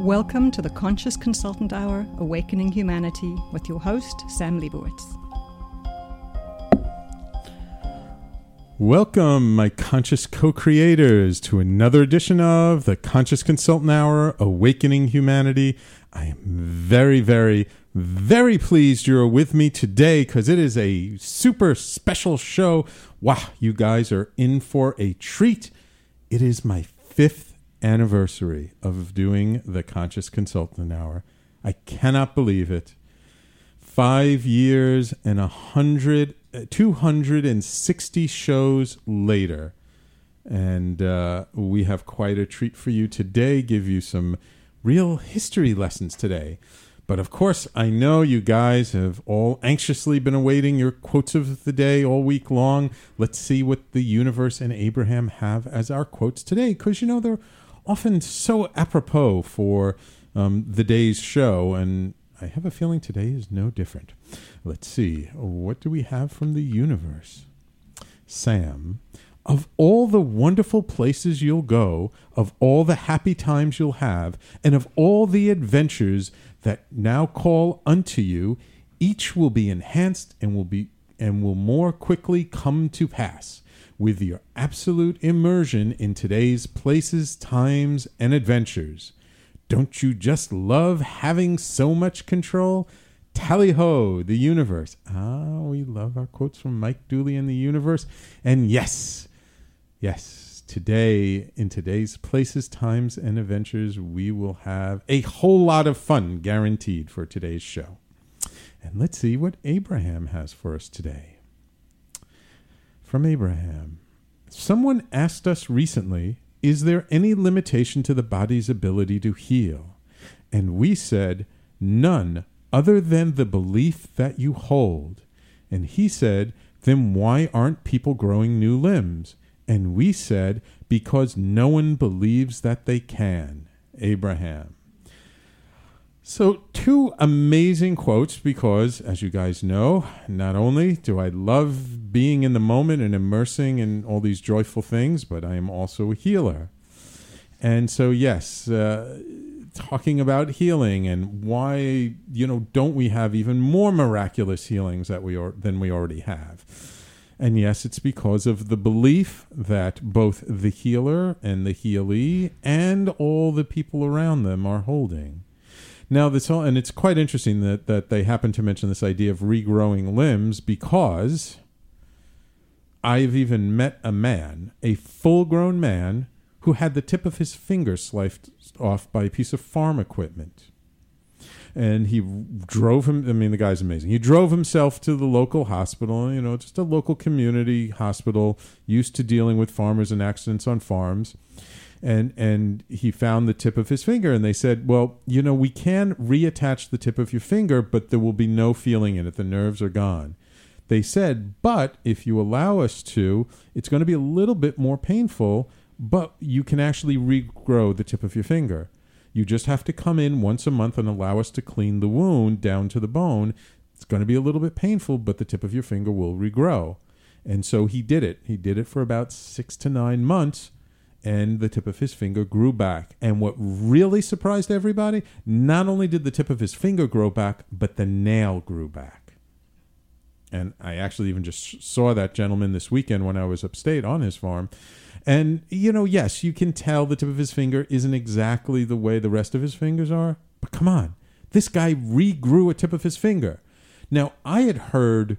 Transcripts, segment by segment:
Welcome to the Conscious Consultant Hour Awakening Humanity with your host, Sam Leibowitz. Welcome, my conscious co creators, to another edition of the Conscious Consultant Hour Awakening Humanity. I am very, very, very pleased you're with me today because it is a super special show. Wow, you guys are in for a treat. It is my fifth anniversary of doing the Conscious Consultant Hour. I cannot believe it. Five years and a hundred, uh, 260 shows later. And uh, we have quite a treat for you today, give you some real history lessons today. But of course, I know you guys have all anxiously been awaiting your quotes of the day all week long. Let's see what the universe and Abraham have as our quotes today, because you know they're often so apropos for um, the day's show, and I have a feeling today is no different. Let's see, what do we have from the universe? Sam, of all the wonderful places you'll go, of all the happy times you'll have, and of all the adventures that now call unto you, each will be enhanced and will be and will more quickly come to pass with your absolute immersion in today's places, times, and adventures. Don't you just love having so much control? Tally ho, the universe. Ah, we love our quotes from Mike Dooley and the universe. And yes, yes, today, in today's places, times, and adventures, we will have a whole lot of fun guaranteed for today's show. And let's see what Abraham has for us today from Abraham. Someone asked us recently, Is there any limitation to the body's ability to heal? And we said, None other than the belief that you hold. And he said, Then why aren't people growing new limbs? And we said, Because no one believes that they can. Abraham. So, two amazing quotes because, as you guys know, not only do I love being in the moment and immersing in all these joyful things, but I am also a healer. And so, yes, uh, talking about healing and why, you know, don't we have even more miraculous healings that we are, than we already have? And yes, it's because of the belief that both the healer and the healee and all the people around them are holding. Now, this all, and it's quite interesting that, that they happen to mention this idea of regrowing limbs because I've even met a man, a full grown man, who had the tip of his finger sliced off by a piece of farm equipment. And he drove him, I mean, the guy's amazing. He drove himself to the local hospital, you know, just a local community hospital used to dealing with farmers and accidents on farms and and he found the tip of his finger and they said well you know we can reattach the tip of your finger but there will be no feeling in it. The nerves are gone. They said but if you allow us to it's going to be a little bit more painful but you can actually regrow the tip of your finger. You just have to come in once a month and allow us to clean the wound down to the bone. It's going to be a little bit painful but the tip of your finger will regrow. And so he did it. He did it for about 6 to 9 months and the tip of his finger grew back. And what really surprised everybody, not only did the tip of his finger grow back, but the nail grew back. And I actually even just saw that gentleman this weekend when I was upstate on his farm. And, you know, yes, you can tell the tip of his finger isn't exactly the way the rest of his fingers are. But come on, this guy regrew a tip of his finger. Now, I had heard,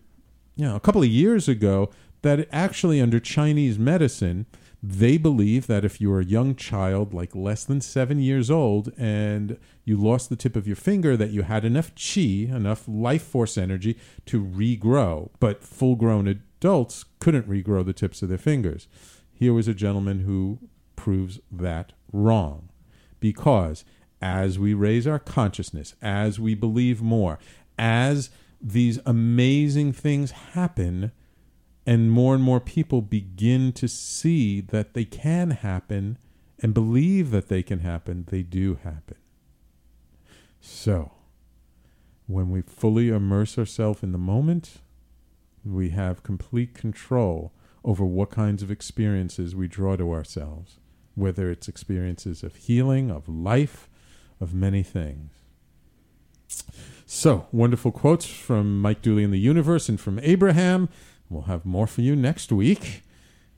you know, a couple of years ago that actually under Chinese medicine, they believe that if you're a young child, like less than seven years old, and you lost the tip of your finger, that you had enough chi, enough life force energy to regrow. But full grown adults couldn't regrow the tips of their fingers. Here was a gentleman who proves that wrong. Because as we raise our consciousness, as we believe more, as these amazing things happen, and more and more people begin to see that they can happen and believe that they can happen, they do happen. So, when we fully immerse ourselves in the moment, we have complete control over what kinds of experiences we draw to ourselves, whether it's experiences of healing, of life, of many things. So, wonderful quotes from Mike Dooley in the universe and from Abraham. We'll have more for you next week.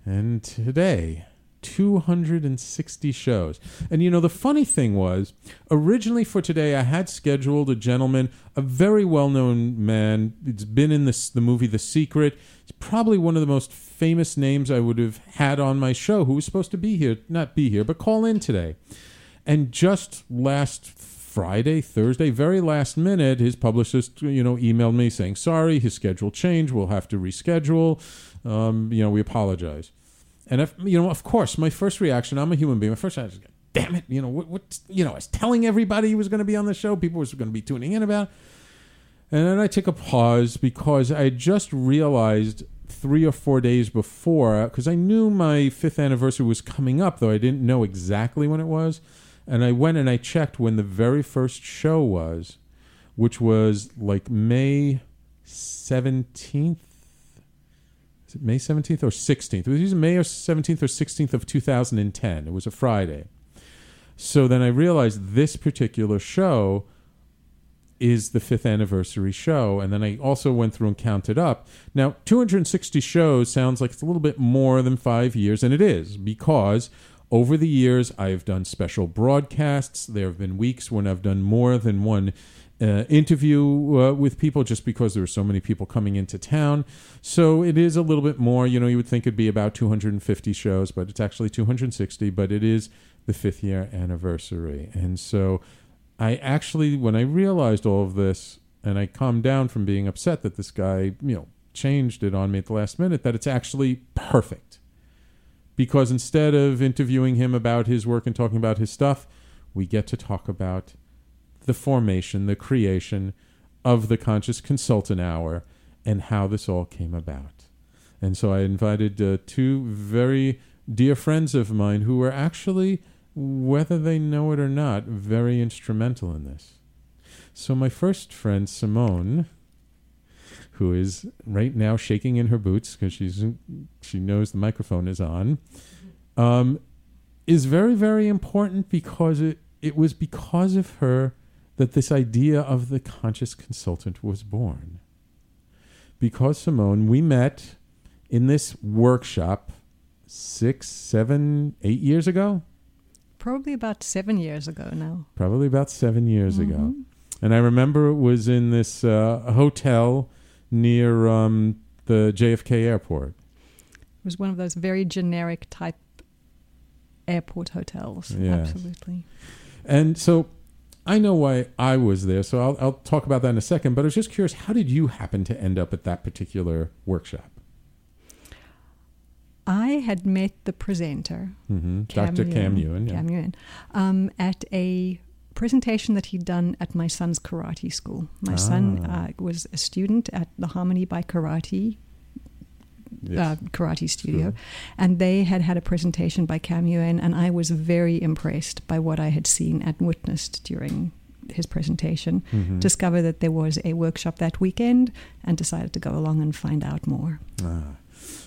And today, 260 shows. And you know, the funny thing was, originally for today, I had scheduled a gentleman, a very well known man. It's been in this, the movie The Secret. It's probably one of the most famous names I would have had on my show who was supposed to be here, not be here, but call in today. And just last Friday, Thursday, very last minute, his publicist, you know, emailed me saying, sorry, his schedule changed. We'll have to reschedule. Um, you know, we apologize. And if, you know, of course, my first reaction, I'm a human being. My first reaction, is, damn it, you know, what, what, you know, I was telling everybody he was going to be on the show. People were going to be tuning in about. And then I took a pause because I just realized three or four days before, because I knew my fifth anniversary was coming up, though I didn't know exactly when it was. And I went and I checked when the very first show was, which was like May 17th. Is it May 17th or 16th? It was either May or 17th or 16th of 2010. It was a Friday. So then I realized this particular show is the fifth anniversary show. And then I also went through and counted up. Now, 260 shows sounds like it's a little bit more than five years, and it is because over the years, I have done special broadcasts. There have been weeks when I've done more than one uh, interview uh, with people just because there are so many people coming into town. So it is a little bit more. You know, you would think it'd be about 250 shows, but it's actually 260. But it is the fifth year anniversary. And so I actually, when I realized all of this and I calmed down from being upset that this guy, you know, changed it on me at the last minute, that it's actually perfect because instead of interviewing him about his work and talking about his stuff, we get to talk about the formation, the creation of the Conscious Consultant Hour and how this all came about. And so I invited uh, two very dear friends of mine who were actually, whether they know it or not, very instrumental in this. So my first friend, Simone, who is right now shaking in her boots because she's she knows the microphone is on, um, is very very important because it it was because of her that this idea of the conscious consultant was born. Because Simone, we met in this workshop six, seven, eight years ago. Probably about seven years ago now. Probably about seven years mm-hmm. ago. And I remember it was in this uh, hotel near um, the JFK airport. It was one of those very generic type airport hotels. Yes. Absolutely. And so I know why I was there, so I'll, I'll talk about that in a second. But I was just curious, how did you happen to end up at that particular workshop? I had met the presenter, mm-hmm. Kam Dr. Kam Yuen, Kam Yuen um, at a presentation that he'd done at my son's karate school. My ah. son uh, was a student at the Harmony by Karate Yes. Uh, karate studio, sure. and they had had a presentation by Kam Yuen, and I was very impressed by what I had seen and witnessed during his presentation. Mm-hmm. Discovered that there was a workshop that weekend, and decided to go along and find out more. Ah.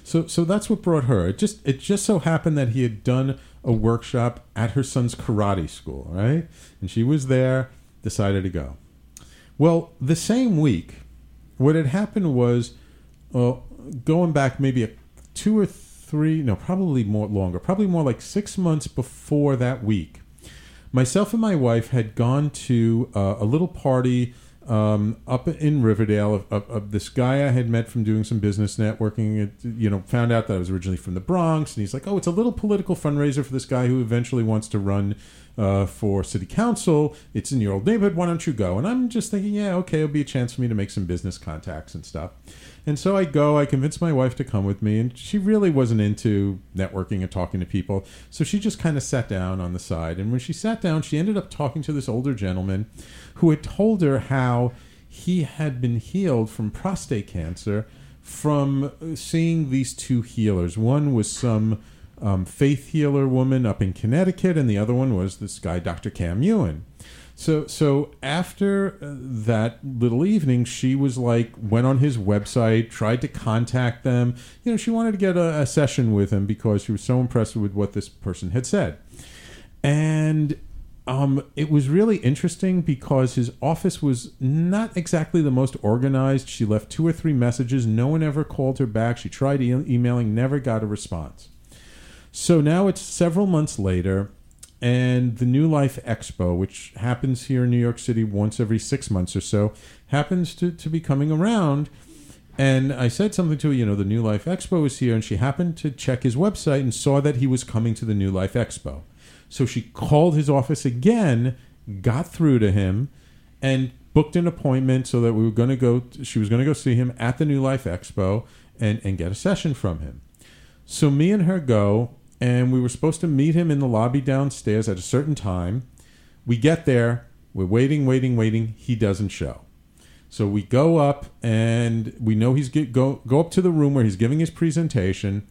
So, so that's what brought her. It just it just so happened that he had done a workshop at her son's karate school, right? And she was there, decided to go. Well, the same week, what had happened was well, going back maybe a, two or three, no, probably more longer, probably more like six months before that week, myself and my wife had gone to uh, a little party um, up in Riverdale of, of, of, this guy I had met from doing some business networking. It, you know, found out that I was originally from the Bronx, and he's like, "Oh, it's a little political fundraiser for this guy who eventually wants to run uh, for city council. It's in your old neighborhood. Why don't you go?" And I'm just thinking, "Yeah, okay, it'll be a chance for me to make some business contacts and stuff." And so I go, I convince my wife to come with me, and she really wasn't into networking and talking to people. So she just kind of sat down on the side. And when she sat down, she ended up talking to this older gentleman who had told her how he had been healed from prostate cancer from seeing these two healers. One was some um, faith healer woman up in Connecticut, and the other one was this guy, Dr. Kam Yuen. So so after uh, that little evening, she was like went on his website, tried to contact them. You know, she wanted to get a, a session with him because she was so impressed with what this person had said, and. Um, it was really interesting because his office was not exactly the most organized. She left two or three messages. No one ever called her back. She tried e- emailing, never got a response. So now it's several months later, and the New Life Expo, which happens here in New York City once every six months or so, happens to, to be coming around. And I said something to her, you know, the New Life Expo is here, and she happened to check his website and saw that he was coming to the New Life Expo. So she called his office again, got through to him, and booked an appointment so that we were going to go. She was going to go see him at the New Life Expo and and get a session from him. So me and her go, and we were supposed to meet him in the lobby downstairs at a certain time. We get there, we're waiting, waiting, waiting. He doesn't show. So we go up, and we know he's get, go go up to the room where he's giving his presentation.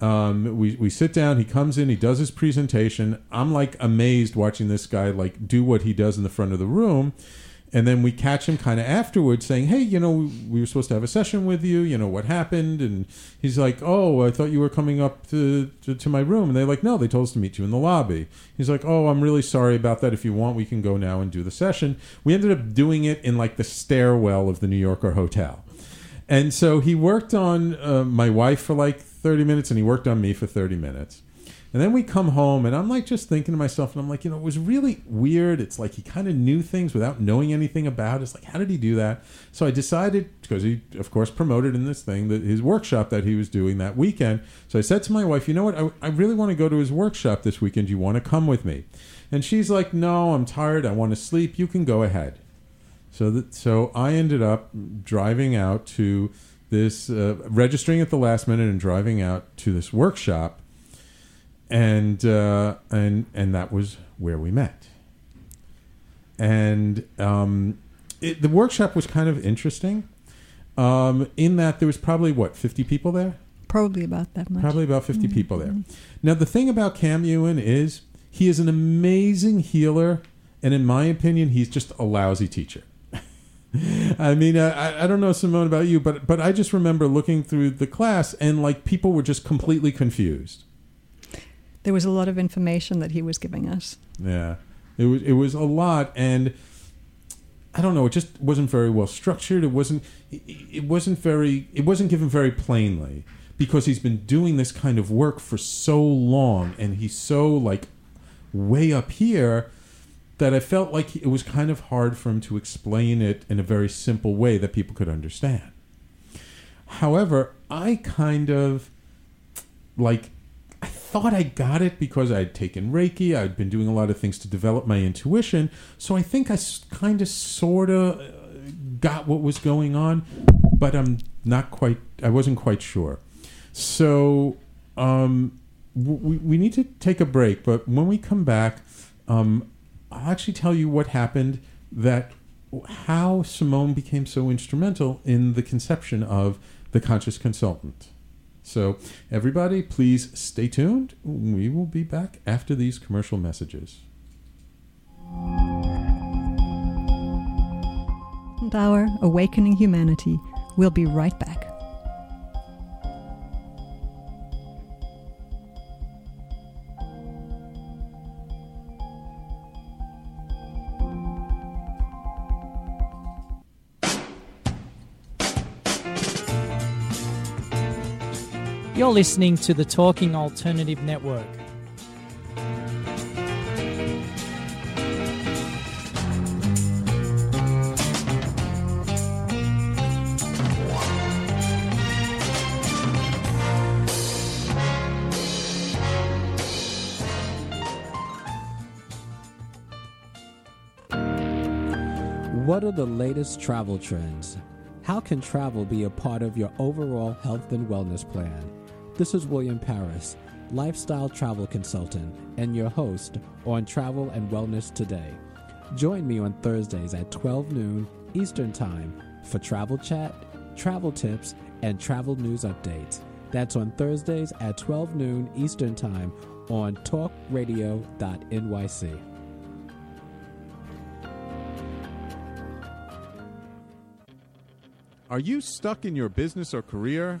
Um, we we sit down. He comes in. He does his presentation. I'm like amazed watching this guy like do what he does in the front of the room and then we catch him kind of afterwards saying, "Hey, you know, we were supposed to have a session with you. You know what happened?" And he's like, "Oh, I thought you were coming up to, to, to my room." And they're like, "No, they told us to meet you in the lobby." He's like, "Oh, I'm really sorry about that. If you want, we can go now and do the session." We ended up doing it in like the stairwell of the New Yorker hotel, and so he worked on uh, my wife for like 30 minutes, and he worked on me for 30 minutes. And then we come home, and I'm like just thinking to myself, and I'm like, you know, it was really weird. It's like he kind of knew things without knowing anything about. It. It's like, how did he do that? So I decided, because he, of course, promoted in this thing that his workshop that he was doing that weekend. So I said to my wife, you know what? I, I really want to go to his workshop this weekend. You want to come with me? And she's like, no, I'm tired. I want to sleep. You can go ahead. So that, so I ended up driving out to this, uh, registering at the last minute and driving out to this workshop and uh, and and that was where we met. And um, it, the workshop was kind of interesting, um, in that there was probably what fifty people there. Probably about that much. Probably about 50 mm-hmm. people there. Now the thing about Kam Yuen is he is an amazing healer, and in my opinion, he's just a lousy teacher. I mean, I, I don't know Simone about you, but but I just remember looking through the class and like people were just completely confused there was a lot of information that he was giving us. Yeah, it was it was a lot, and I don't know. It just wasn't very well structured. It wasn't it, wasn't very it wasn't given very plainly because he's been doing this kind of work for so long, and he's so like way up here that I felt like it was kind of hard for him to explain it in a very simple way that people could understand. However, I kind of like thought I got it because I'd taken Reiki. I'd been doing a lot of things to develop my intuition. So I think I kind of sort of uh, got what was going on, but I'm not quite, I wasn't quite sure. So um, we, we need to take a break, but when we come back, um, I'll actually tell you what happened that how Simone became so instrumental in the conception of the conscious consultant. So, everybody, please stay tuned. We will be back after these commercial messages. Our Awakening Humanity. We'll be right back. Listening to the Talking Alternative Network. What are the latest travel trends? How can travel be a part of your overall health and wellness plan? This is William Paris, lifestyle travel consultant, and your host on Travel and Wellness Today. Join me on Thursdays at 12 noon Eastern Time for travel chat, travel tips, and travel news updates. That's on Thursdays at 12 noon Eastern Time on talkradio.nyc. Are you stuck in your business or career?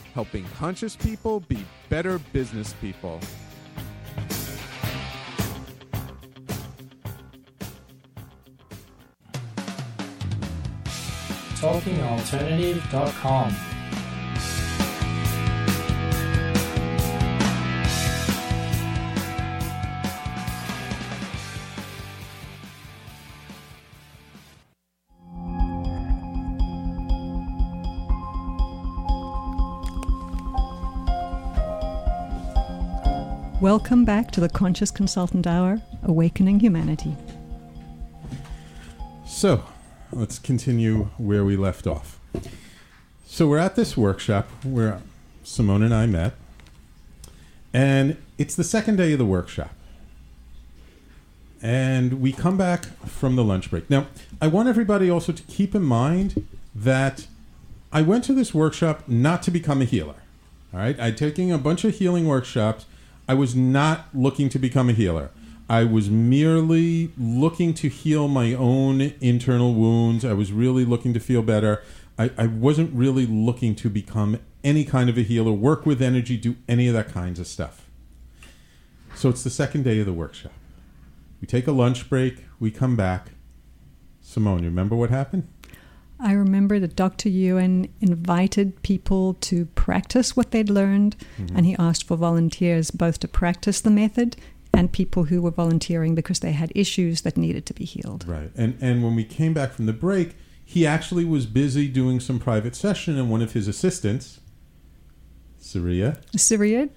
helping conscious people be better business people. TalkingAlternative.com. Welcome back to the Conscious Consultant Hour, Awakening Humanity. So, let's continue where we left off. So, we're at this workshop where Simone and I met, and it's the second day of the workshop. And we come back from the lunch break. Now, I want everybody also to keep in mind that I went to this workshop not to become a healer. All right, I'm taking a bunch of healing workshops. I was not looking to become a healer. I was merely looking to heal my own internal wounds. I was really looking to feel better. I, I wasn't really looking to become any kind of a healer, work with energy, do any of that kinds of stuff. So it's the second day of the workshop. We take a lunch break, we come back. Simone, you remember what happened? I remember that Dr. Yuen invited people to practice what they'd learned, and he asked for volunteers both to practice the method and people who were volunteering because they had issues that needed to be healed. Right. And and when we came back from the break, he actually was busy doing some private session and one of his assistants, Saria, Syria,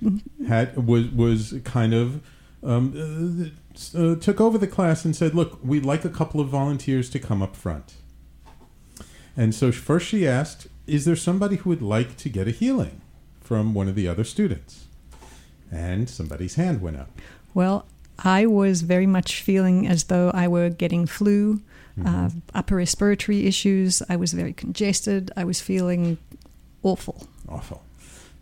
had was was kind of um, uh, uh, took over the class and said, "Look, we'd like a couple of volunteers to come up front." And so first she asked, "Is there somebody who would like to get a healing from one of the other students?" And somebody's hand went up. Well, I was very much feeling as though I were getting flu, uh, upper respiratory issues. I was very congested. I was feeling awful. Awful.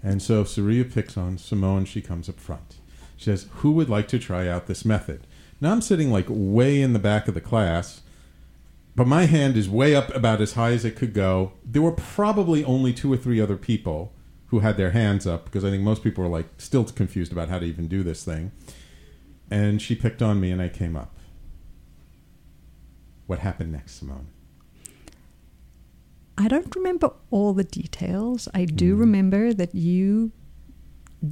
And so Saria picks on Simone. She comes up front. She says, Who would like to try out this method? Now I'm sitting like way in the back of the class, but my hand is way up about as high as it could go. There were probably only two or three other people who had their hands up because I think most people were like still confused about how to even do this thing. And she picked on me and I came up. What happened next, Simone? I don't remember all the details. I do remember that you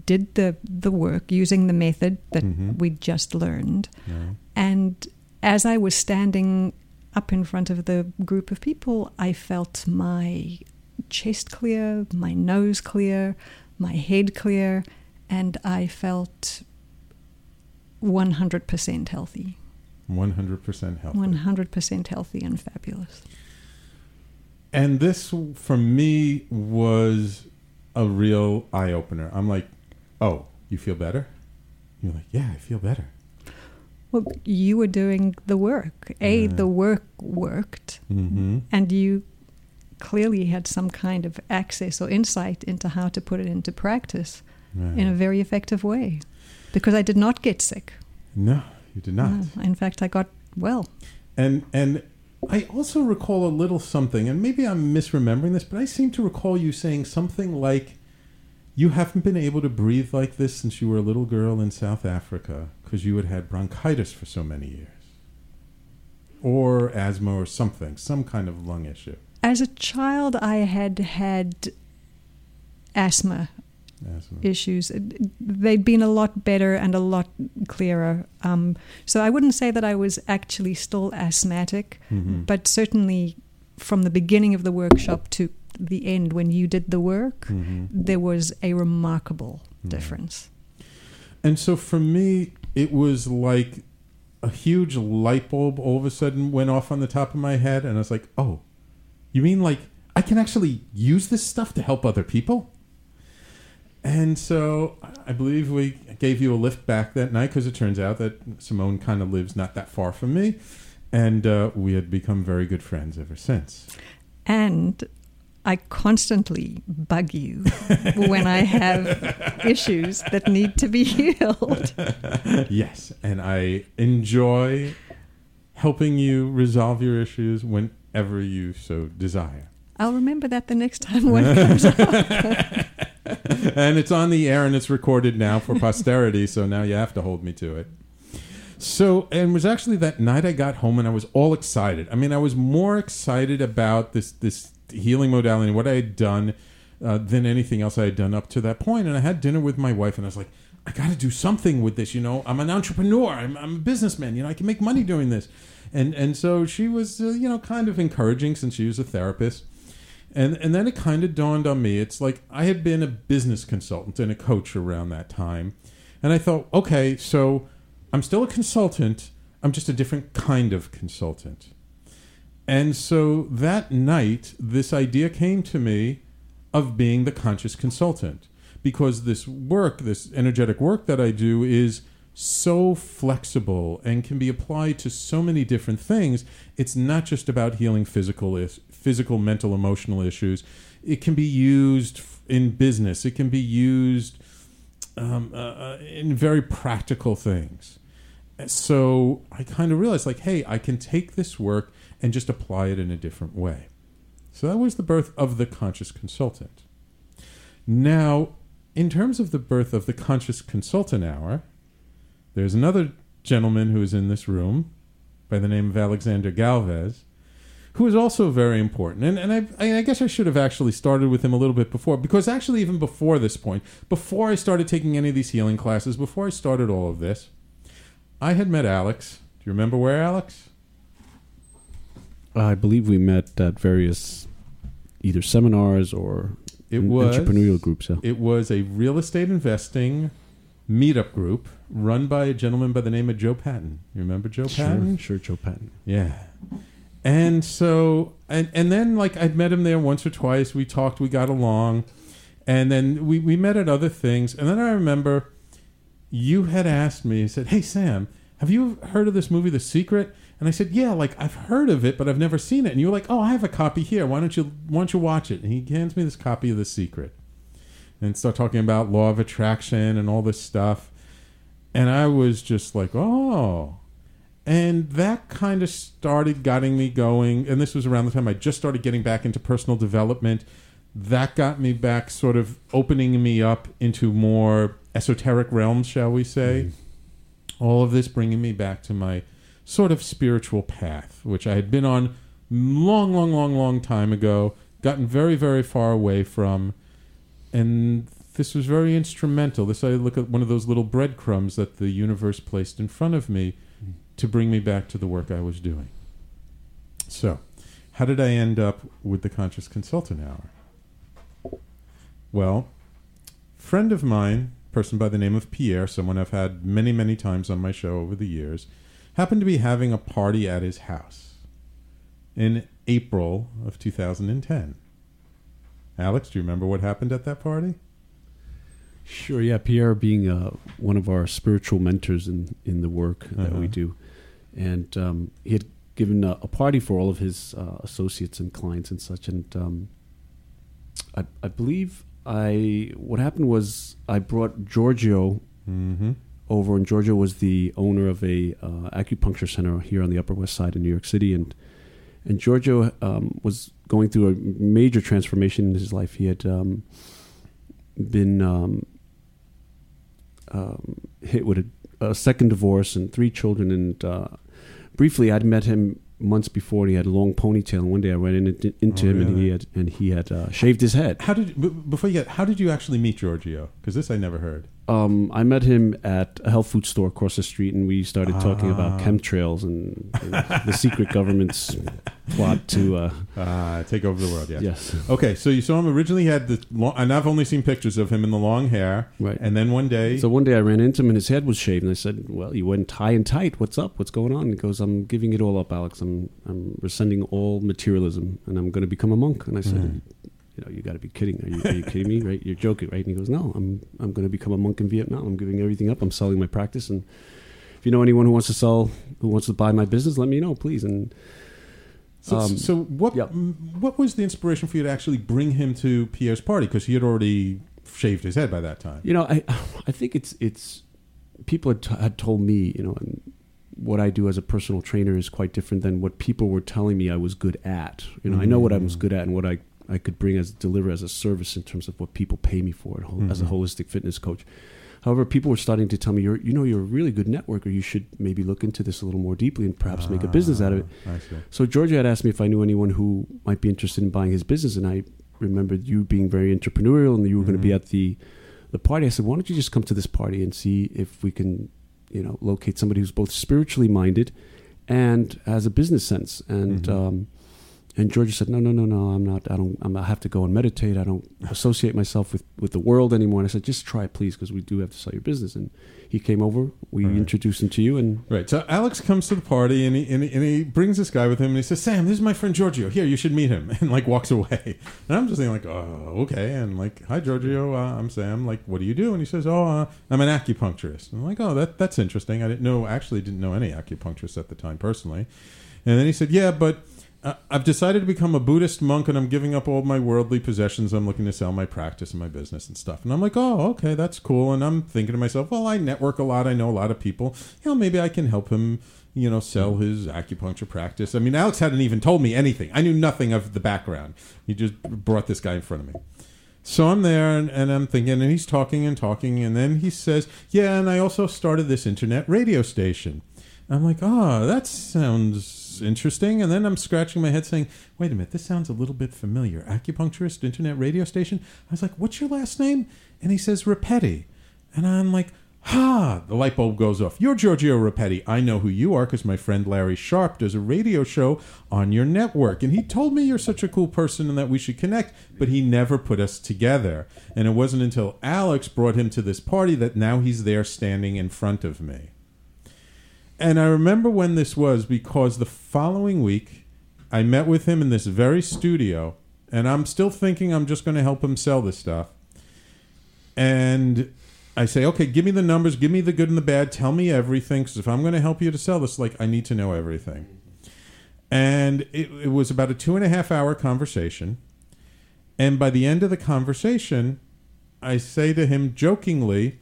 did the the work using the method that Mhm. we just learned. No. And as I was standing up in front of the group of people, I felt my chest clear, my nose clear, my head clear, and I felt 100% healthy. 100% healthy. 100% healthy and fabulous. And this, for me, was a real eye opener. I'm like, oh, you feel better? You're like, yeah, I feel better. Well, you were doing the work. A, the work worked, Mm-hmm. and you clearly had some kind of access or insight into how to put it into practice Right. in a very effective way. Because I did not get sick. no, you did not. No, in fact, I got well. And and I also recall a little something, and maybe I'm misremembering this, but I seem to recall you saying something like, "You haven't been able to breathe like this since you were a little girl in South Africa because you had had bronchitis for so many years, or asthma, or something, some kind of lung issue." As a child, I had had asthma Asthma. issues. They'd been a lot better and a lot clearer. Um, so I wouldn't say that I was actually still asthmatic, Mhm. but certainly from the beginning of the workshop to the end, when you did the work, Mhm. there was a remarkable Mhm. difference. And so for me, it was like a huge light bulb all of a sudden went off on the top of my head, and I was like, "Oh, you mean like I can actually use this stuff to help other people?" And so I believe we gave you a lift back that night because it turns out that Simone kind of lives not that far from me, and uh, we had become very good friends ever since. And I constantly bug you when I have issues that need to be healed. yes, and I enjoy helping you resolve your issues whenever you so desire. I'll remember that the next time one comes up. and it's on the air and it's recorded now for posterity, so now you have to hold me to it. So, and it was actually that night I got home and I was all excited. I mean, I was more excited about this this healing modality and what I had done uh, than anything else I had done up to that point. And I had dinner with my wife and I was like, I got to do something with this. You know, I'm an entrepreneur. I'm, I'm a businessman. You know, I can make money doing this. And and so she was, uh, you know, kind of encouraging since she was a therapist. And and then it kind of dawned on me. It's like I had been a business consultant and a coach around that time, and I thought, okay, so I'm still a consultant. I'm just a different kind of consultant. And so that night, this idea came to me of being the conscious consultant because this work, this energetic work that I do, is so flexible and can be applied to so many different things. It's not just about healing physical, physical, mental, emotional issues. It can be used in business. It can be used um, uh, uh, in very practical things. So I kind of realized, like, hey, I can take this work and just apply it in a different way. So that was the birth of the conscious consultant. Now, in terms of the birth of the conscious consultant hour, there's another gentleman who is in this room by the name of Alexander Galvez, who is also very important. And, and I, I guess I should have actually started with him a little bit before, because actually, even before this point, before I started taking any of these healing classes, before I started all of this, I had met Alex. Do you remember where, Alex? Uh, I believe we met at various either seminars or It was entrepreneurial groups. Yeah. It was a real estate investing meetup group run by a gentleman by the name of Joe Patton. You remember Joe Patton? Sure, sure, Joe Patton. Yeah. And so, and, and then like I'd met him there once or twice. We talked, we got along. And then we, we met at other things. And then I remember you had asked me, you said, Hey, Sam, have you heard of this movie, The Secret? And I said, Yeah, like I've heard of it, but I've never seen it. And you were like, Oh, I have a copy here. Why don't you, why don't you watch it? And he hands me this copy of The Secret and start talking about law of attraction and all this stuff. And I was just like, Oh, and that kind of started getting me going. And this was around the time I just started getting back into personal development. That got me back, sort of opening me up into more esoteric realms, shall we say. Mm-hmm. All of this bringing me back to my sort of spiritual path, which I had been on long, long, long, long time ago, gotten very, very far away from. And this was very instrumental. This I look at one of those little breadcrumbs that the universe placed in front of me to bring me back to the work I was doing. So, how did I end up with the Conscious Consultant Hour? Well, friend of mine, person by the name of Pierre, someone I've had many, many times on my show over the years, happened to be having a party at his house in April of 2010. Alex, do you remember what happened at that party? Sure, yeah. Pierre being uh, one of our spiritual mentors in, in the work that Uh-huh. we do. And um, he had given a, a party for all of his uh, associates and clients and such. And um, I, I believe I what happened was I brought Giorgio Mm-hmm. Over, in Giorgio was the owner of a uh, acupuncture center here on the Upper West Side in New York City, and and Giorgio um, was going through a major transformation in his life. He had um, been um, um, hit with a, a second divorce and three children, and uh, briefly I'd met him months before. and He had a long ponytail, and one day I ran into, into Oh, him, and he had and he had uh, shaved his head. How did before you get? How did you actually meet Giorgio? Because this I never heard. Um, I met him at a health food store across the street, and we started talking about Ah. chemtrails and, and the secret government's plot to. Uh, Uh, take over the world. Yes. yes, Okay, so you saw him originally. Had the long, and I've only seen pictures of him in the long hair. Right. And then one day, So one day I ran into him, and his head was shaved, and I said, "Well, you went high and tight. What's up? What's going on?" And he goes, "I'm giving it all up, Alex. I'm I'm rescinding all materialism, and I'm going to become a monk." And I said. Mm. You know, you got to be kidding. Are you, are you kidding me? Right? You're joking, right? And he goes, "No, I'm I'm going to become a monk in Vietnam. I'm giving everything up. I'm selling my practice, and if you know anyone who wants to sell, who wants to buy my business, let me know, please." And so, um, so what? yep. m- What was the inspiration for you to actually bring him to Pierre's party? Because he had already shaved his head by that time. You know, I I think it's it's people had, t- had told me, you know, and what I do as a personal trainer is quite different than what people were telling me I was good at. You know, I know what I was good at and what I I could bring as deliver as a service in terms of what people pay me for as a Mhm. holistic fitness coach. However, people were starting to tell me, "You're, you know, you're a really good networker. You should maybe look into this a little more deeply and perhaps make a business out of it." Ah. So Giorgio had asked me if I knew anyone who might be interested in buying his business, and I remembered you being very entrepreneurial and you were going to be at the the party. I said, "Why don't you just come to this party and see if we can, you know, locate somebody who's both spiritually minded and has a business sense?" And Mhm. um, and Giorgio said, "No, no, no, no. I'm not. I don't. I'm, I have to go and meditate. I don't associate myself with with the world anymore." And I said, "Just try please, because we do have to sell your business." And he came over. We Right. introduced him to you, and Right. So Alex comes to the party and he, and he and he brings this guy with him and he says, "Sam, this is my friend Giorgio. Here, you should meet him." And like walks away. And I'm just thinking like, "Oh, okay." And like, "Hi, Giorgio. Uh, I'm Sam. Like, what do you do?" And he says, "Oh, uh, I'm an acupuncturist." And I'm like, "Oh, that that's interesting. I didn't know. Actually, didn't know any acupuncturists at the time personally." And then he said, "Yeah, but." Uh, I've decided to become a Buddhist monk, and I'm giving up all my worldly possessions. I'm looking to sell my practice and my business and stuff. And I'm like, oh, okay, that's cool. And I'm thinking to myself, well, I network a lot. I know a lot of people. You know, maybe I can help him. You know, sell his acupuncture practice. I mean, Alex hadn't even told me anything. I knew nothing of the background. He just brought this guy in front of me. So I'm there and, and I'm thinking, and he's talking and talking, and then he says, "Yeah, and I also started this internet radio station." I'm like, "Oh, that sounds interesting." And then I'm scratching my head, saying, "Wait a minute, this sounds a little bit familiar." Acupuncturist, internet radio station. I was like, "What's your last name?" And he says, "Repetti," and I'm like. Ha! The light bulb goes off. You're Giorgio Rapetti. I know who you are because my friend Larry Sharp does a radio show on your network. And he told me you're such a cool person and that we should connect, but he never put us together. And it wasn't until Alex brought him to this party that now he's there standing in front of me. And I remember when this was because the following week I met with him in this very studio, and I'm still thinking I'm just going to help him sell this stuff. And I say, okay, give me the numbers, give me the good and the bad, tell me everything, because if I'm going to help you to sell this, like I need to know everything. And it, it was about a two and a half hour conversation. And by the end of the conversation, I say to him jokingly,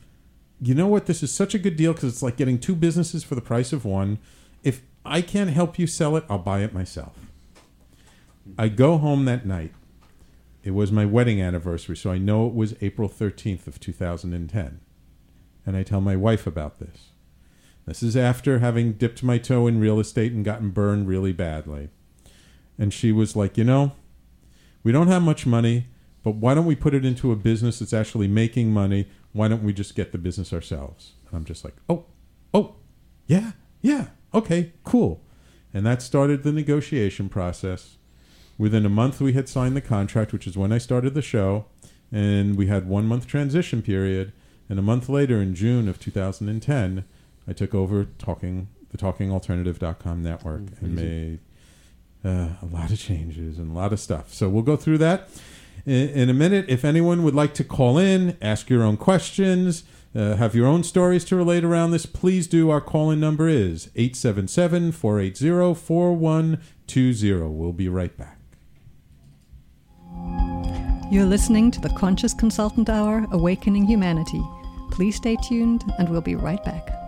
you know what? This is such a good deal because it's like getting two businesses for the price of one. If I can't help you sell it, I'll buy it myself. I go home that night. It was my wedding anniversary, so I know it was April 13th of 2010. And I tell my wife about this. This is after having dipped my toe in real estate and gotten burned really badly. And she was like, You know, we don't have much money, but why don't we put it into a business that's actually making money? Why don't we just get the business ourselves? And I'm just like, Oh, oh, yeah, yeah, okay, cool. And that started the negotiation process. Within a month, we had signed the contract, which is when I started the show, and we had one month transition period. And a month later, in June of 2010, I took over talking the TalkingAlternative.com network and made uh, a lot of changes and a lot of stuff. So we'll go through that in, in a minute. If anyone would like to call in, ask your own questions, uh, have your own stories to relate around this, please do. Our call in number is 877 480 4120. We'll be right back. You're listening to the Conscious Consultant Hour Awakening Humanity. Please stay tuned, and we'll be right back.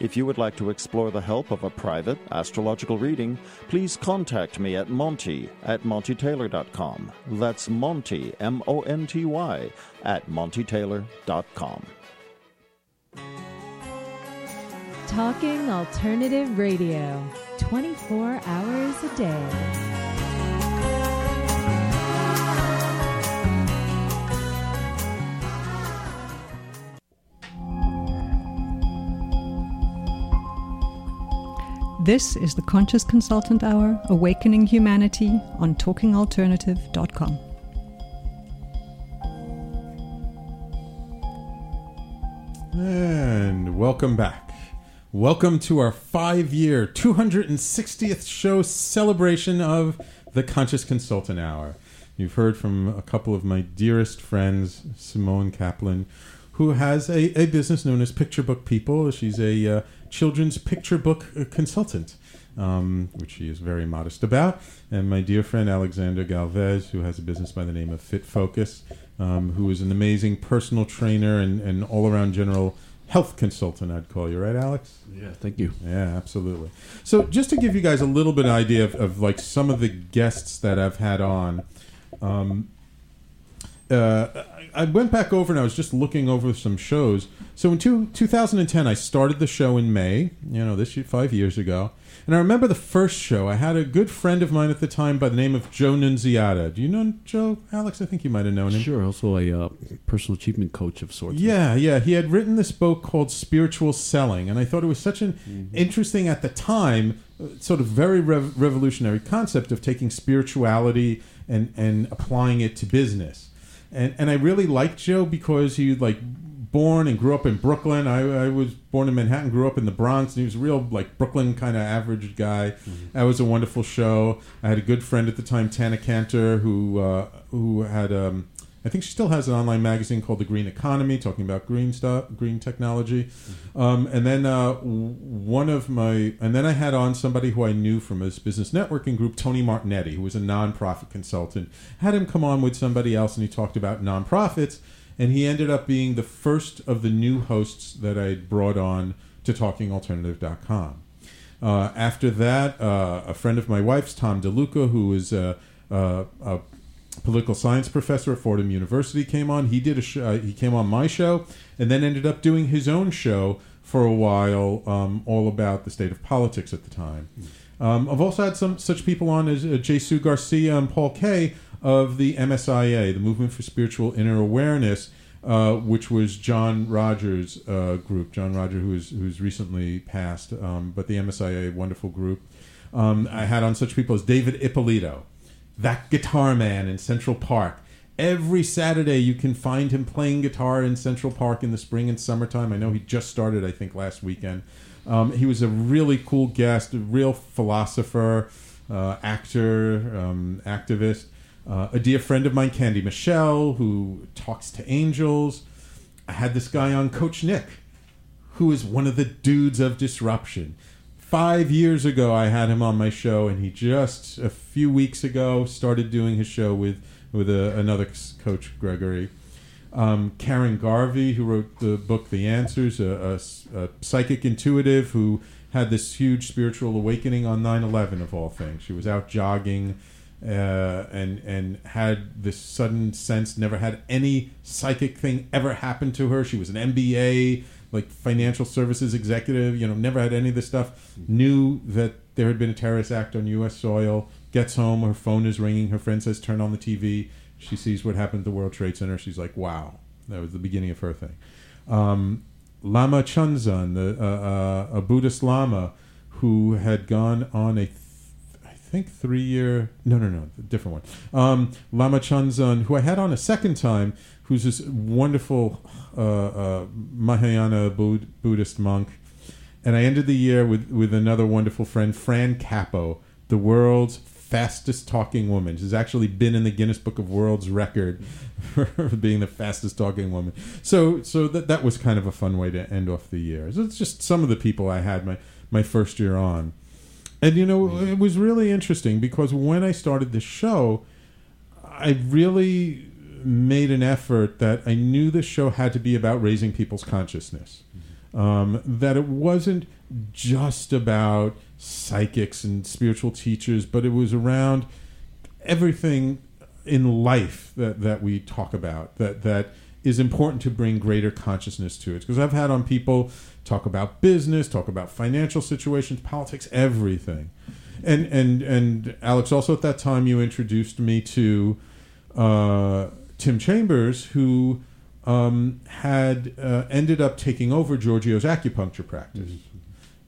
If you would like to explore the help of a private astrological reading, please contact me at Monty at MontyTaylor.com. That's Monty, M O N T Y, at MontyTaylor.com. Talking Alternative Radio, 24 hours a day. This is the Conscious Consultant Hour Awakening Humanity on talkingalternative.com. And welcome back. Welcome to our five year, 260th show celebration of the Conscious Consultant Hour. You've heard from a couple of my dearest friends, Simone Kaplan, who has a, a business known as Picture Book People. She's a uh, children's picture book uh, consultant, um, which she is very modest about. And my dear friend Alexander Galvez, who has a business by the name of Fit Focus, um, who is an amazing personal trainer and, and all around general health consultant, I'd call you, right, Alex? Yeah, thank you. Yeah, absolutely. So, just to give you guys a little bit of idea of, of like some of the guests that I've had on, um, uh, I went back over and I was just looking over some shows. So in two, 2010, I started the show in May, you know, this year, five years ago. And I remember the first show. I had a good friend of mine at the time by the name of Joe Nunziata. Do you know Joe, Alex? I think you might have known him. Sure, also a uh, personal achievement coach of sorts. Yeah, yeah. He had written this book called Spiritual Selling, and I thought it was such an Mm-hmm. interesting at the time, uh, sort of very rev- revolutionary concept of taking spirituality and and applying it to business. And and I really liked Joe because he like born and grew up in Brooklyn. I, I was born in Manhattan, grew up in the Bronx, and he was a real like Brooklyn kind of average guy. That was a wonderful show. I had a good friend at the time, Tana Cantor, who uh, who had um, I think she still has an online magazine called The Green Economy, talking about green stuff, green technology. Um, and then uh, one of my, and then I had on somebody who I knew from his business networking group, Tony Martignetti, who was a nonprofit consultant. Had him come on with somebody else, and he talked about nonprofits. And he ended up being the first of the new hosts that I brought on to TalkingAlternative.com. Uh, after that, uh, a friend of my wife's, Tom DeLuca, who is a, a, a political science professor at Fordham University, came on. He did a sh- uh, he came on my show, and then ended up doing his own show for a while, um, all about the state of politics at the time. Um, I've also had some such people on as uh, Jesus Garcia and Paul Kaye of the MSIA, the Movement for Spiritual Inner Awareness, uh, which was John-Roger's uh, group. John Rogers, who's who's recently passed, um, but the MSIA, wonderful group. Um, I had on such people as David Ippolito, that guitar man in Central Park. Every Saturday, you can find him playing guitar in Central Park in the spring and summertime. I know he just started, I think, last weekend. Um, he was a really cool guest, a real philosopher, uh, actor, um, activist. Uh, a dear friend of mine, Candy Michelle, who talks to angels. I had this guy on, Coach Nick, who is one of the dudes of disruption. Five years ago, I had him on my show, and he just a few weeks ago started doing his show with with a, another coach, Gregory. Um, Karen Garvey, who wrote the book The Answers, a, a, a, psychic intuitive who had this huge spiritual awakening on 9 11, of all things. She was out jogging uh, and, and had this sudden sense, never had any psychic thing ever happen to her. She was an MBA, like financial services executive, you know, never had any of this stuff. Knew that there had been a terrorist act on U.S. soil gets home, her phone is ringing. Her friend says, "Turn on the TV." She sees what happened at the World Trade Center. She's like, "Wow, that was the beginning of her thing." Um, Lama Chunzan, the, uh, uh, a Buddhist Lama who had gone on a, think three year, no, no, no, different one. Um, Lama Chunzan, who I had on a second time, who's this wonderful uh, uh Mahayana Bud- Buddhist monk. And I ended the year with, with another wonderful friend, Fran Capo, the world's fastest talking woman. She's actually been in the Guinness Book of World's Record for being the fastest talking woman. So so that that was kind of a fun way to end off the year. So it's just some of the people I had my my first year on. And you know, it was really interesting because when I started the show, I really made an effort that I knew the show had to be about raising people's consciousness. Um, that it wasn't just about psychics and spiritual teachers, but it was around everything in life that, that we talk about that that is important to bring greater consciousness to it. Because I've had on people talk about business, talk about financial situations, politics, everything. And and and Alex, also at that time you introduced me to uh, Tim Chambers, who um, had uh, ended up taking over Giorgio's acupuncture practice. Mm-hmm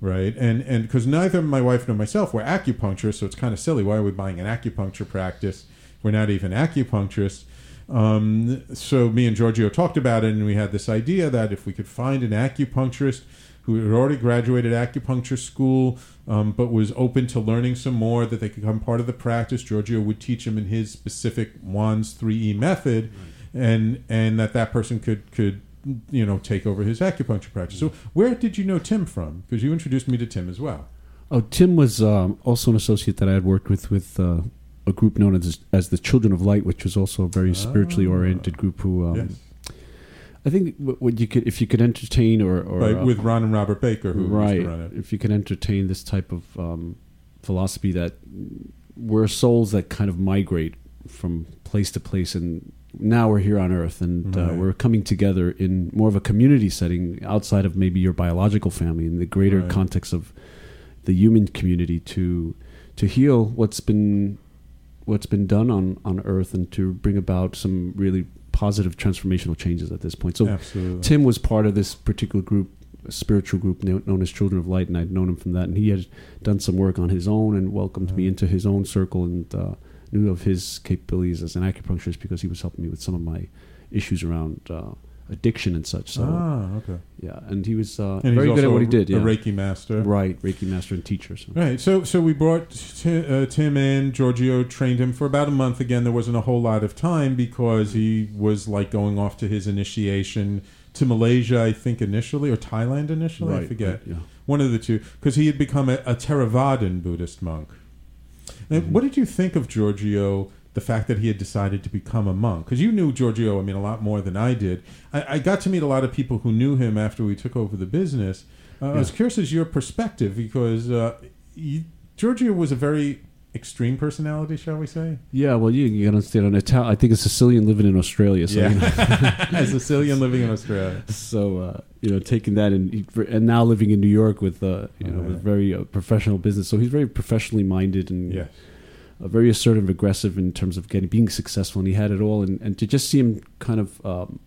right? And and because neither my wife nor myself were acupuncturists, so it's kind of silly. Why are we buying an acupuncture practice? We're not even acupuncturists. Um, so me and Giorgio talked about it, and we had this idea that if we could find an acupuncturist who had already graduated acupuncture school, um, but was open to learning some more, that they could become part of the practice. Giorgio would teach him in his specific Wands 3E method, right. and and that that person could could you know, take over his acupuncture practice. So, where did you know Tim from? Because you introduced me to Tim as well. Oh, Tim was um, also an associate that I had worked with with uh, a group known as as the Children of Light, which was also a very spiritually ah. oriented group. Who, um, yes. I think, what you could, if you could entertain or, or right, uh, with Ron and Robert Baker, who right, if you could entertain this type of um, philosophy that we're souls that kind of migrate from place to place and now we're here on Earth and uh, right. uh, we're coming together in more of a community setting outside of maybe your biological family in the greater right. context of the human community to to heal what's been what's been done on on Earth and to bring about some really positive transformational changes at this point. So Absolutely. Tim was part of this particular group a spiritual group known as Children of Light, and I'd known him from that. And he had done some work on his own and welcomed right. me into his own circle. And uh, knew of his capabilities as an acupuncturist because he was helping me with some of my issues around uh, addiction and such. So, ah, okay. Yeah, and he was uh, and very good at what he did. Yeah. A Reiki master, right? Reiki master and teacher. So. Right. So, so we brought t- uh, Tim in. Giorgio trained him for about a month. Again, there wasn't a whole lot of time because he was like going off to his initiation to Malaysia, I think initially, or Thailand initially. Right, I forget. Right, yeah. One of the two, because he had become a, a Theravadan Buddhist monk. Mm-hmm. What did you think of Giorgio? The fact that he had decided to become a monk, because you knew Giorgio, I mean, a lot more than I did. I, I, got to meet a lot of people who knew him after we took over the business. Uh, yeah. I was curious as your perspective because uh, Giorgio was a very extreme personality, shall we say? Yeah, well, you, you understand. An Ital- I think a Sicilian living in Australia. So, you know. a Sicilian living in Australia. so uh, you know, taking that and and now living in New York with uh, you know, Oh, yeah. with very uh, professional business. So he's very professionally minded and Yes. Uh, very assertive, aggressive in terms of getting being successful, and he had it all. And, and to just see him kind of um,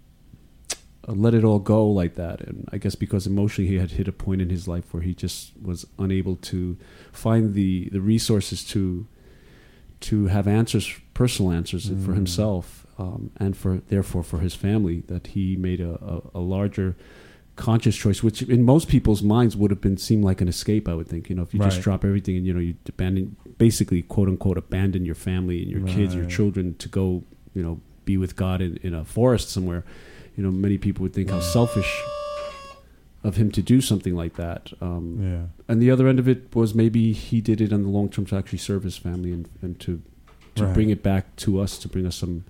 let it all go like that, and I guess because emotionally he had hit a point in his life where he just was unable to find the the resources to to have answers, personal answers for Mm. himself, um, and for therefore for his family. That he made a, a, a larger conscious choice, which in most people's minds would have been seem like an escape. I would think, you know, if you just drop everything and you know you abandon, basically quote unquote abandon your family and your kids, your children to go, you know, be with God in, in a forest somewhere. You know, many people would think how selfish of him to do something like that. Um, Yeah. and the other end of it was maybe he did it on the long term to actually serve his family and, and to to Right. bring it back to us to bring us some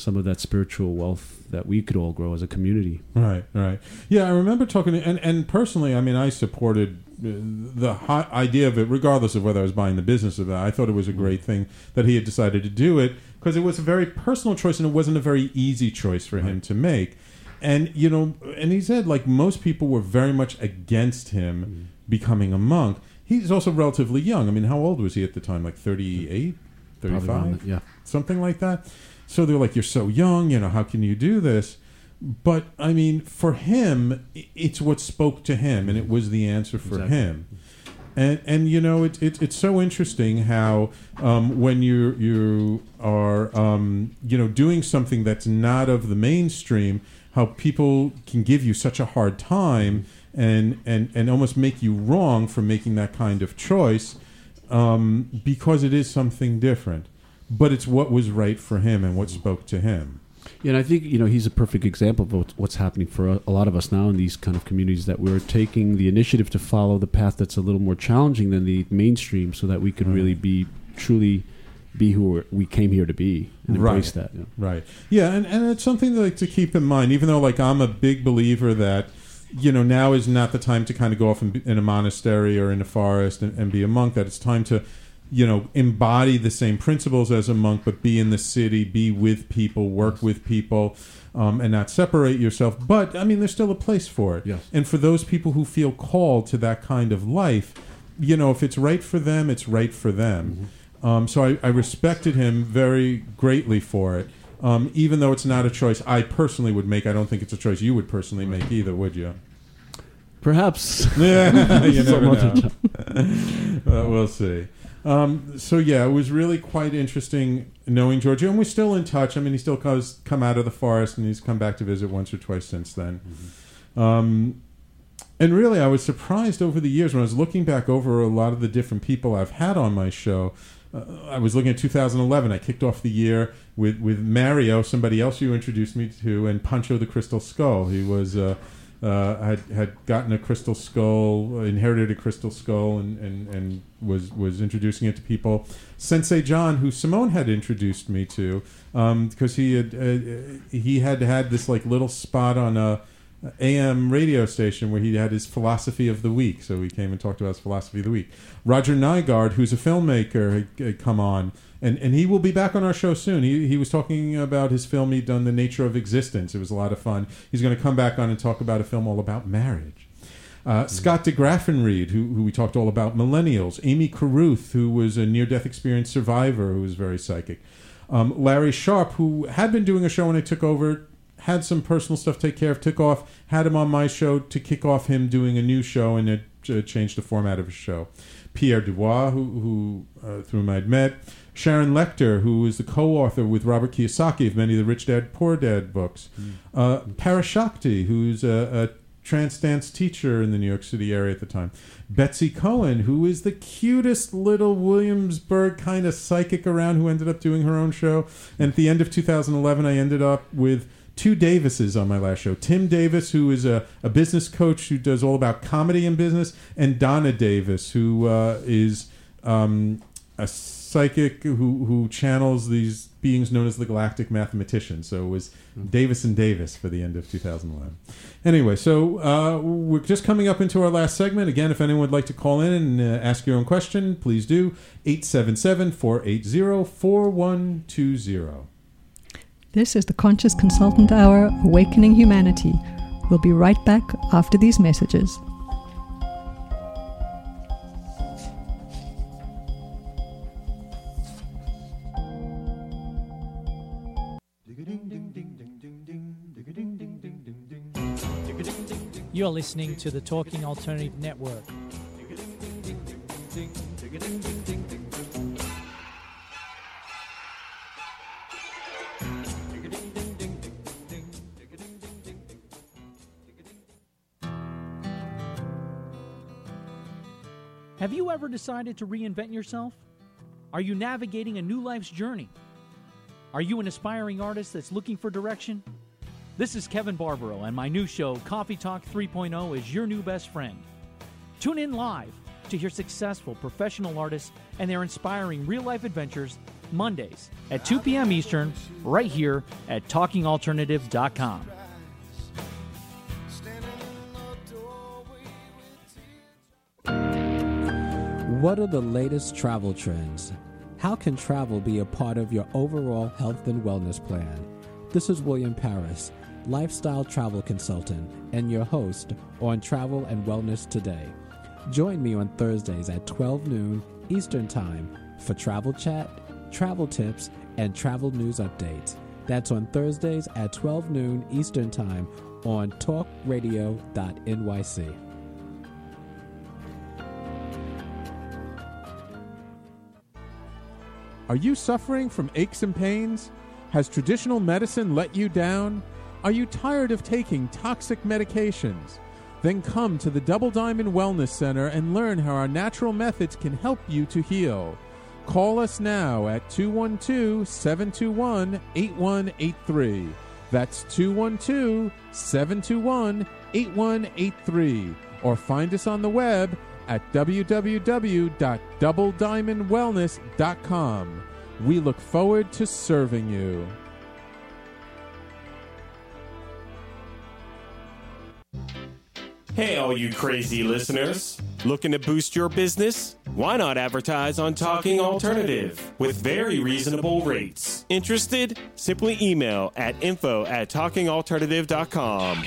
some of that spiritual wealth that we could all grow as a community. Right, right. Yeah, I remember talking to, and, and personally, I mean, I supported uh, the idea of it, regardless of whether I was buying the business of that. I thought it was a great thing that he had decided to do it because it was a very personal choice and it wasn't a very easy choice for him to make. And, you know, and he said, like, most people were very much against him becoming a monk. He's also relatively young. I mean, how old was he at the time? Like 38, 35? yeah. something like that. So they're like, "You're so young, you know, how can you do this?" But I mean, for him, it's what spoke to him, and it was the answer for Exactly. him. And and you know, it, it it's so interesting how um, when you you are um, you know doing something that's not of the mainstream, how people can give you such a hard time and and and almost make you wrong for making that kind of choice um, because it is something different. But it's what was right for him and what spoke to him. Yeah, and I think you know he's a perfect example of what's- happening for a, lot of us now in these kind of communities that we're taking the initiative to follow the path that's a little more challenging than the mainstream, so that we can really mm. be truly be who we're, came here to be and embrace Right. that. know. Right. Yeah, and, and it's something like to keep in mind, even though like I'm a big believer that you know now is not the time to kind of go off be, in a monastery or in a forest and, and be a monk. That it's time to you know embody the same principles as a monk, but be in the city, be with people, work with people. Um, and not separate yourself, but I mean, there's still a place for it. Yes. And for those people who feel called to that kind of life, you know, if it's right for them, it's right for them. Um, so I, I respected him very greatly for it. Um, even though it's not a choice I personally would make, I don't think it's a choice you would personally make either, would you? Perhaps. Yeah, you never much know. of Uh, we'll see. Um, so yeah, it was really quite interesting knowing Giorgio, and we're still in touch. I mean, he still comes come out of the forest, and he's come back to visit once or twice since then. Um, and really, I was surprised over the years when I was looking back over a lot of the different people I've had on my show. Uh, I was looking at 2011. I kicked off the year with with Mario, somebody else you introduced me to, and Pancho the Crystal Skull. He was uh, uh, had had gotten a crystal skull, inherited a crystal skull, and, and, and was was introducing it to people. Sensei John, who Simone had introduced me to, because he had uh, he had had this like little spot on a AM radio station where he had his philosophy of the week. So he came and talked about his philosophy of the week. Roger Nygard, who's a filmmaker, had, come on, and, and he will be back on our show soon. He, he was talking about his film he'd done, The Nature of Existence. It was a lot of fun. He's going to come back on and talk about a film all about marriage. Uh, Scott de Graffenried, who, who we talked all about millennials. Amy Caruth, who was a near death experience survivor who was very psychic. Um, Larry Sharp, who had been doing a show when I took over, had some personal stuff to take care of, took off, had him on my show to kick off him doing a new show, and it uh, changed the format of his show. Pierre Dubois, who, who uh, through whom I'd met. Sharon Lechter, who is the co-author with Robert Kiyosaki of many of the Rich Dad Poor Dad books. Uh, Parashakti, who's a, a trance dance teacher in the New York City area at the time. Betsy Cohen, who is the cutest little Williamsburg kind of psychic around, who ended up doing her own show. And at the end of 2011, I ended up with two Davises on my last show. Tim Davis, who is a, a business coach who does all about comedy and business, and Donna Davis, who uh, is um, a psychic who who channels these beings known as the galactic mathematicians. So it was Davis and Davis for the end of 2011. Anyway, so uh, we're just coming up into our last segment. Again, if anyone would like to call in and uh, ask your own question, please do 877-480-4120. This is the Conscious Consultant Hour Awakening Humanity. We'll be right back after these messages. You're listening to the Talking Alternative Network. Have you ever decided to reinvent yourself? Are you navigating a new life's journey? Are you an aspiring artist that's looking for direction? This is Kevin Barbaro, and my new show, Coffee Talk 3.0, is your new best friend. Tune in live to hear successful professional artists and their inspiring real life adventures Mondays at 2 p.m. Eastern, right here at TalkingAlternative.com. What are the latest travel trends? How can travel be a part of your overall health and wellness plan? This is William Paris, lifestyle travel consultant, and your host on Travel and Wellness Today. Join me on Thursdays at 12 noon Eastern Time for travel chat, travel tips, and travel news updates. That's on Thursdays at 12 noon Eastern Time on talkradio.nyc. Are you suffering from aches and pains? Has traditional medicine let you down? Are you tired of taking toxic medications? Then come to the Double Diamond Wellness Center and learn how our natural methods can help you to heal. Call us now at 212 721 8183. That's 212 721 8183. Or find us on the web at www.doublediamondwellness.com. We look forward to serving you. Hey, all you crazy listeners. Looking to boost your business? Why not advertise on Talking Alternative with very reasonable rates? Interested? Simply email at info at talkingalternative.com.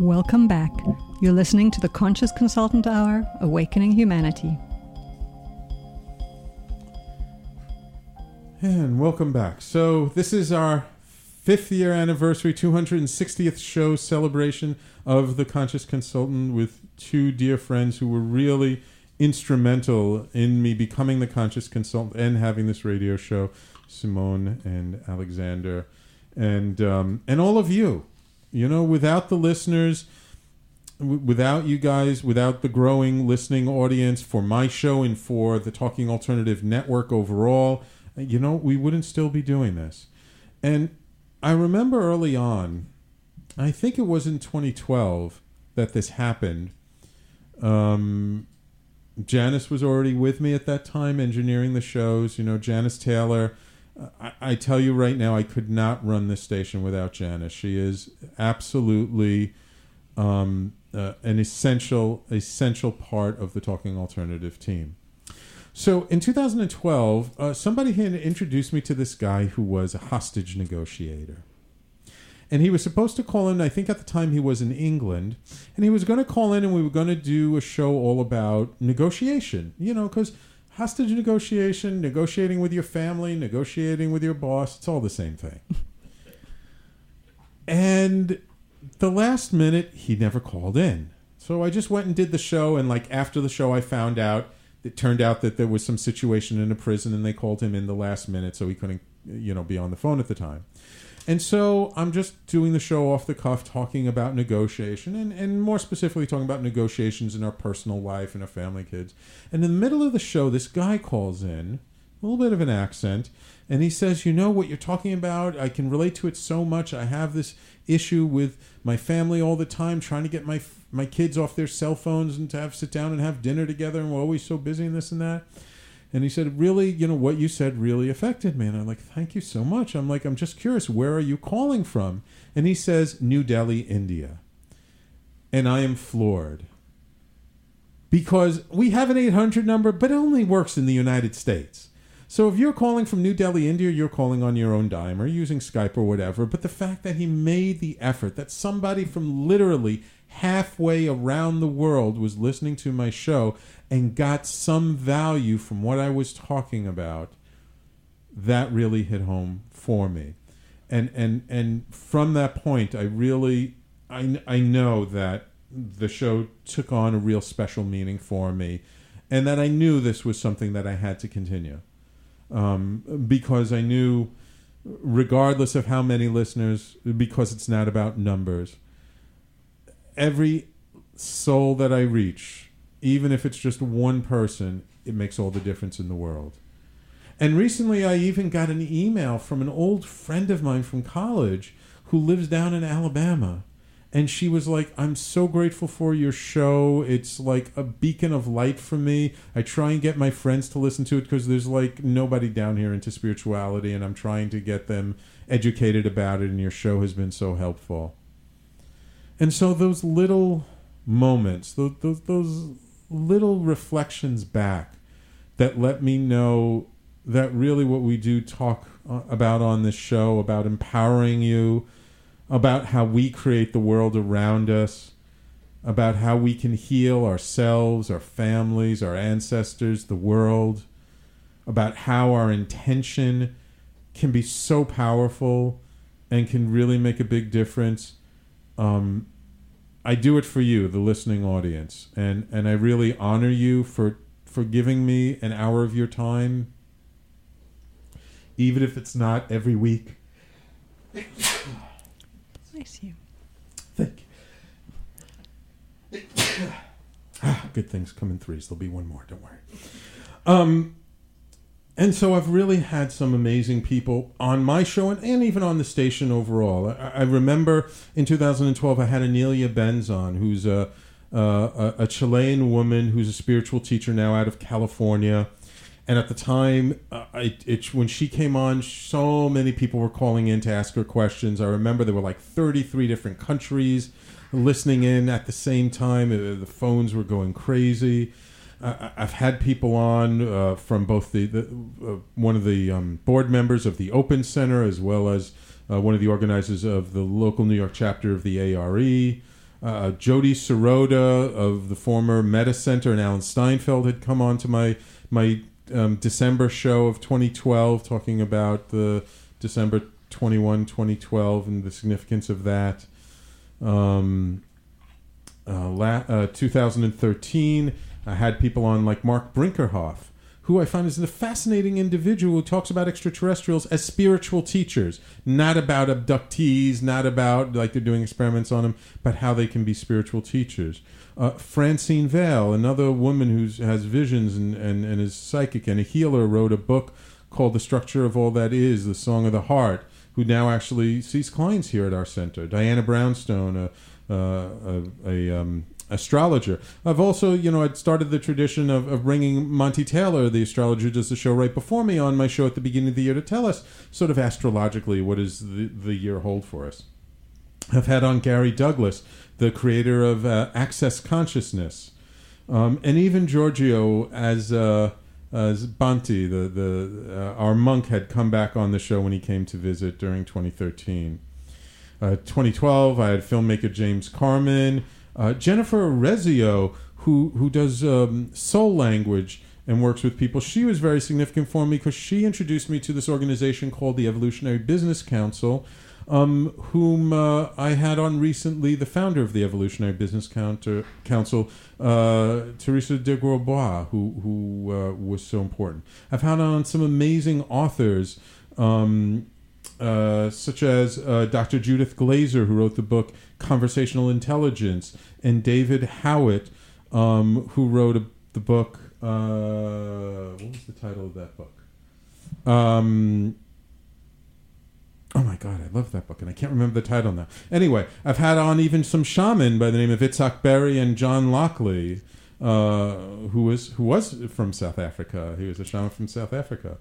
Welcome back. You're listening to the Conscious Consultant Hour Awakening Humanity. And welcome back. So, this is our fifth year anniversary, 260th show celebration of The Conscious Consultant with two dear friends who were really instrumental in me becoming The Conscious Consultant and having this radio show Simone and Alexander. And, um, and all of you. You know, without the listeners, without you guys, without the growing listening audience for my show and for the Talking Alternative Network overall, you know, we wouldn't still be doing this. And I remember early on, I think it was in 2012 that this happened. Um, Janice was already with me at that time, engineering the shows. You know, Janice Taylor. I, I tell you right now, I could not run this station without Janice. She is absolutely um, uh, an essential, essential part of the Talking Alternative team. So in 2012, uh, somebody had introduced me to this guy who was a hostage negotiator. And he was supposed to call in, I think at the time he was in England, and he was going to call in and we were going to do a show all about negotiation, you know, because hostage negotiation, negotiating with your family, negotiating with your boss, it's all the same thing. and the last minute, he never called in. So I just went and did the show, and like after the show, I found out it turned out that there was some situation in a prison and they called him in the last minute so he couldn't you know be on the phone at the time and so i'm just doing the show off the cuff talking about negotiation and, and more specifically talking about negotiations in our personal life and our family kids. And in the middle of the show this guy calls in a little bit of an accent and he says you know what you're talking about? I can relate to it so much. I have this issue with my family all the time trying to get my my kids off their cell phones and to have sit down and have dinner together, and we're always so busy and this and that. And he said, really, you know, what you said really affected me. And I'm like, thank you so much. I'm like, I'm just curious, where are you calling from? And he says, New Delhi, India. And I am floored because we have an 800 number, but it only works in the United States. So if you're calling from New Delhi, India, you're calling on your own dime or using Skype or whatever. But the fact that he made the effort, that somebody from literally halfway around the world was listening to my show and got some value from what I was talking about, that really hit home for me. And and and from that point, I really I I know that the show took on a real special meaning for me, and that I knew this was something that I had to continue, um, because I knew, regardless of how many listeners, because it's not about numbers. Every soul that I reach, even if it's just one person, it makes all the difference in the world. And recently, I even got an email from an old friend of mine from college who lives down in Alabama. And she was like i'm so grateful for your show. It's like a beacon of light for me. I try and get my friends to listen to it because there's like nobody down here into spirituality and i'm trying to get them educated about it and your show has been so helpful and so those little moments those, those, those little reflections back that let me know that really what we do talk uh, about on this show about empowering you about how we create the world around us, about how we can heal ourselves, our families, our ancestors, the world, about how our intention can be so powerful and can really make a big difference. Um, I do it for you, the listening audience, and and I really honor you for for giving me an hour of your time, even if it's not every week. Bless you. Thank you. ah, good things come in threes. There'll be one more. Don't worry. Um, and so I've really had some amazing people on my show and, and even on the station overall. I, I remember in 2012 I had Anelia Benz on, who's a, a, a Chilean woman who's a spiritual teacher now out of California. And at the time, uh, it, it, when she came on, so many people were calling in to ask her questions. I remember there were like 33 different countries listening in at the same time. Uh, the phones were going crazy. Uh, I've had people on uh, from both the, the uh, one of the um, board members of the Open Center as well as uh, one of the organizers of the local New York chapter of the ARE. Uh, Jody Sirota of the former Meta Center and Alan Steinfeld had come on to my my um, December show of 2012, talking about the December 21, 2012, and the significance of that. Um, uh, la- uh, 2013, I had people on like Mark Brinkerhoff, who I find is a fascinating individual who talks about extraterrestrials as spiritual teachers, not about abductees, not about like they're doing experiments on them, but how they can be spiritual teachers. Uh, Francine Vale, another woman who has visions and, and, and is psychic and a healer, wrote a book called The Structure of All That Is, The Song of the Heart, who now actually sees clients here at our center. Diana Brownstone, a, a, a um, astrologer. I've also, you know, I'd started the tradition of, of bringing Monty Taylor, the astrologer does the show right before me, on my show at the beginning of the year to tell us sort of astrologically what does the, the year hold for us. I've had on Gary Douglas, the creator of uh, Access Consciousness, um, and even Giorgio as uh, as Bhante, the the uh, our monk had come back on the show when he came to visit during 2013. Uh, 2012, I had filmmaker James Carman, uh, Jennifer Rezio, who who does um, soul language and works with people. She was very significant for me because she introduced me to this organization called the Evolutionary Business Council um, whom uh, I had on recently, the founder of the Evolutionary Business Counter, Council, uh, Teresa de Grosbois, who, who uh, was so important. I've had on some amazing authors, um, uh, such as uh, Dr. Judith Glaser, who wrote the book Conversational Intelligence, and David Howitt, um, who wrote a, the book. Uh, what was the title of that book? Um, Oh my God, I love that book, and I can't remember the title now. Anyway, I've had on even some shaman by the name of Itzhak Beery and John Lockley, uh, who was who was from South Africa. He was a shaman from South Africa.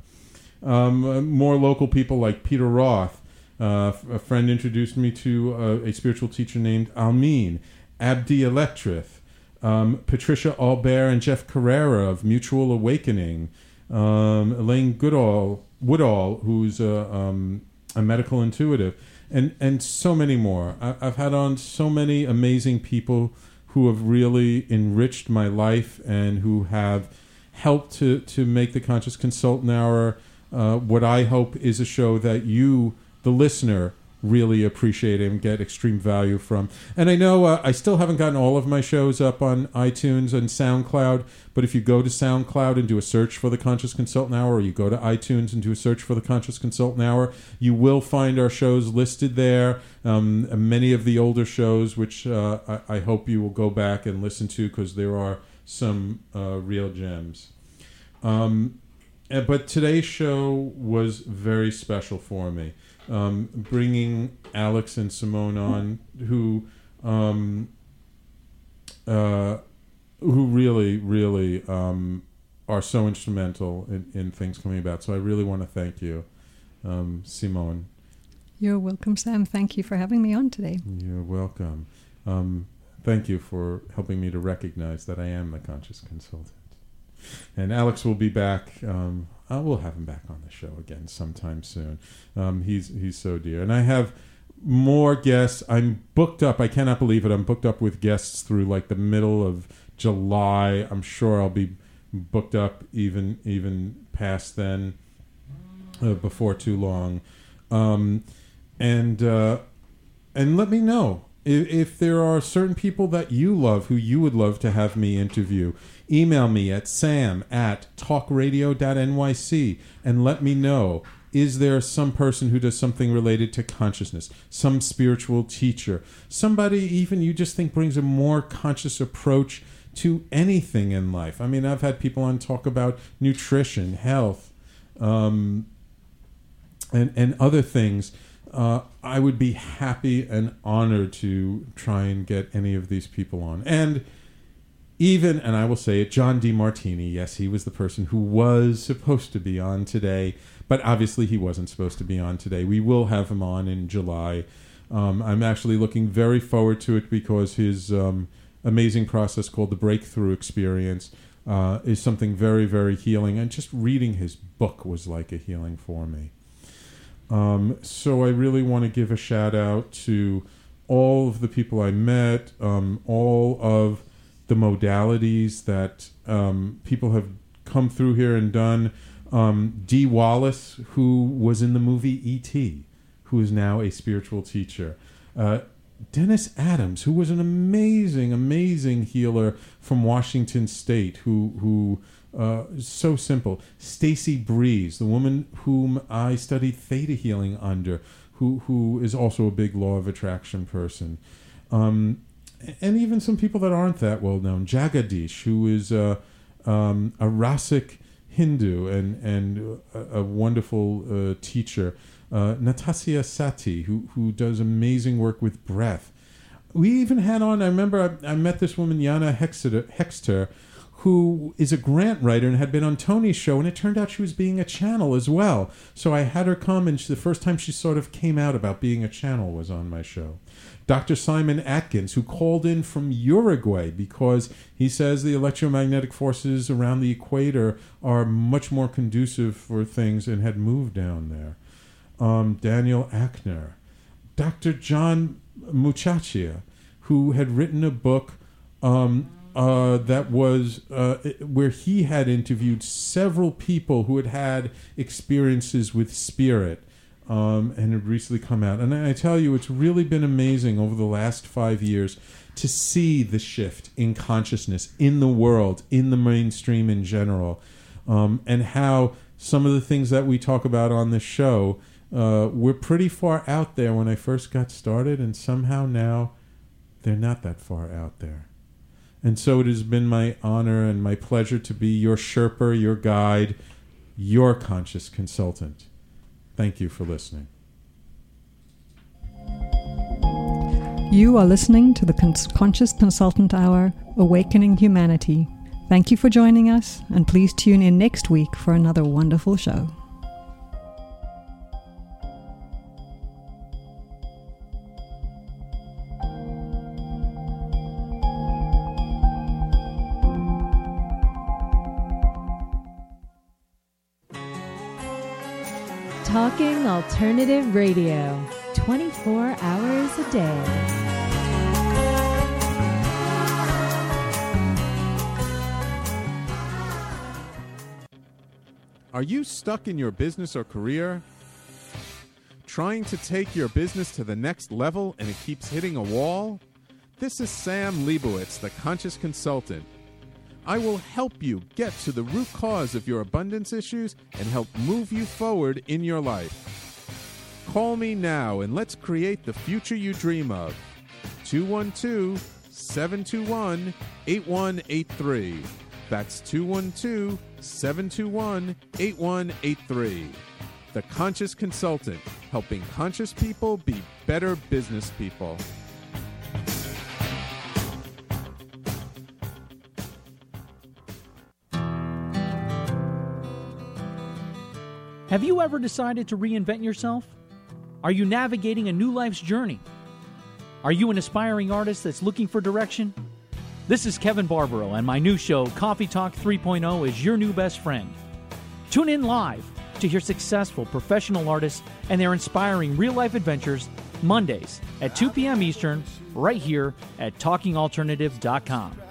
Um, uh, more local people like Peter Roth. Uh, a friend introduced me to uh, a spiritual teacher named Almine, Abdi Electrith, um, Patricia Albere and Jeff Carreira of Mutual Awakening, um, Elaine Goodall, Woodall, who's a, um, a medical intuitive, and and so many more. I, I've had on so many amazing people who have really enriched my life and who have helped to to make the Conscious Consultant Hour uh, what I hope is a show that you, the listener, really appreciate and get extreme value from. And I know uh, I still haven't gotten all of my shows up on iTunes and SoundCloud, but if you go to SoundCloud and do a search for the Conscious Consultant Hour, or you go to iTunes and do a search for the Conscious Consultant Hour, you will find our shows listed there. Um, many of the older shows, which uh, I, I, hope you will go back and listen to because there are some uh, real gems. Um, but today's show was very special for me um, bringing Alex and Simone on, who um, uh, who really, really um, are so instrumental in, in, things coming about. So I really want to thank you, um, Simone. You're welcome, Sam. Thank you for having me on today. You're welcome. Um, thank you for helping me to recognize that I am the conscious consultant. And Alex will be back. Um, uh, we'll have him back on the show again sometime soon. Um, he's he's so dear, and I have more guests. I'm booked up. I cannot believe it. I'm booked up with guests through like the middle of July. I'm sure I'll be booked up even even past then, uh, before too long. Um, and uh, and let me know if, if there are certain people that you love who you would love to have me interview email me at sam at talkradio.nyc and let me know is there some person who does something related to consciousness some spiritual teacher somebody even you just think brings a more conscious approach to anything in life i mean i've had people on talk about nutrition health um, and and other things uh, I would be happy and honored to try and get any of these people on. And even, and I will say it, John Demartini. yes, he was the person who was supposed to be on today, but obviously he wasn't supposed to be on today. We will have him on in July. Um, I'm actually looking very forward to it because his um, amazing process called the Breakthrough Experience uh, is something very, very healing. And just reading his book was like a healing for me. Um, so I really want to give a shout out to all of the people I met, um, all of the modalities that um, people have come through here and done. Um, Dee Wallace, who was in the movie E.T., who is now a spiritual teacher. Uh, Dennis Adams, who was an amazing, amazing healer from Washington State, who who uh, so simple. Stacy Breeze, the woman whom I studied theta healing under, who who is also a big law of attraction person, um, and even some people that aren't that well known. Jagadish, who is a, um, a Rasic Hindu and and a, a wonderful uh, teacher. Uh, Natasya Sati, who who does amazing work with breath. We even had on. I remember I, I met this woman, Yana Hexter, Hexter who is a grant writer and had been on Tony's show, and it turned out she was being a channel as well. So I had her come, and she, the first time she sort of came out about being a channel was on my show. Dr. Simon Atkins, who called in from Uruguay because he says the electromagnetic forces around the equator are much more conducive for things and had moved down there. Um, Daniel Ackner. Dr. John Muchachia, who had written a book um, uh, that was uh, where he had interviewed several people who had had experiences with spirit um, and had recently come out. And I tell you, it's really been amazing over the last five years to see the shift in consciousness in the world, in the mainstream in general, um, and how some of the things that we talk about on this show. Uh, we're pretty far out there when I first got started, and somehow now they're not that far out there. And so it has been my honor and my pleasure to be your Sherpa, your guide, your conscious consultant. Thank you for listening. You are listening to the Conscious Consultant Hour Awakening Humanity. Thank you for joining us, and please tune in next week for another wonderful show. Alternative Radio, 24 hours a day. Are you stuck in your business or career? Trying to take your business to the next level and it keeps hitting a wall? This is Sam Leibowitz, the Conscious Consultant. I will help you get to the root cause of your abundance issues and help move you forward in your life. Call me now and let's create the future you dream of. 212 721 8183. That's 212 721 8183. The Conscious Consultant, helping conscious people be better business people. Have you ever decided to reinvent yourself? Are you navigating a new life's journey? Are you an aspiring artist that's looking for direction? This is Kevin Barbaro, and my new show, Coffee Talk 3.0, is your new best friend. Tune in live to hear successful professional artists and their inspiring real life adventures Mondays at 2 p.m. Eastern, right here at TalkingAlternative.com.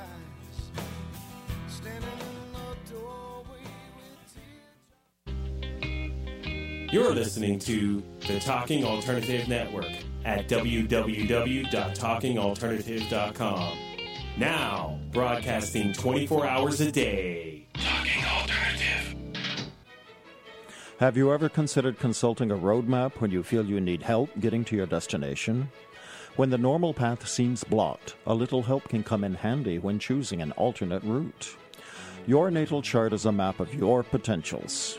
You're listening to the Talking Alternative Network at www.talkingalternative.com. Now, broadcasting 24 hours a day. Talking Alternative. Have you ever considered consulting a roadmap when you feel you need help getting to your destination? When the normal path seems blocked, a little help can come in handy when choosing an alternate route. Your natal chart is a map of your potentials.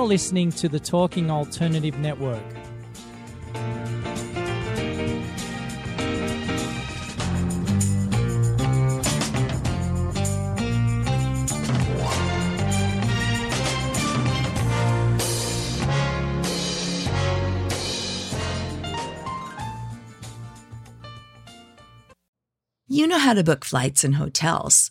You're listening to the Talking Alternative Network. You know how to book flights and hotels.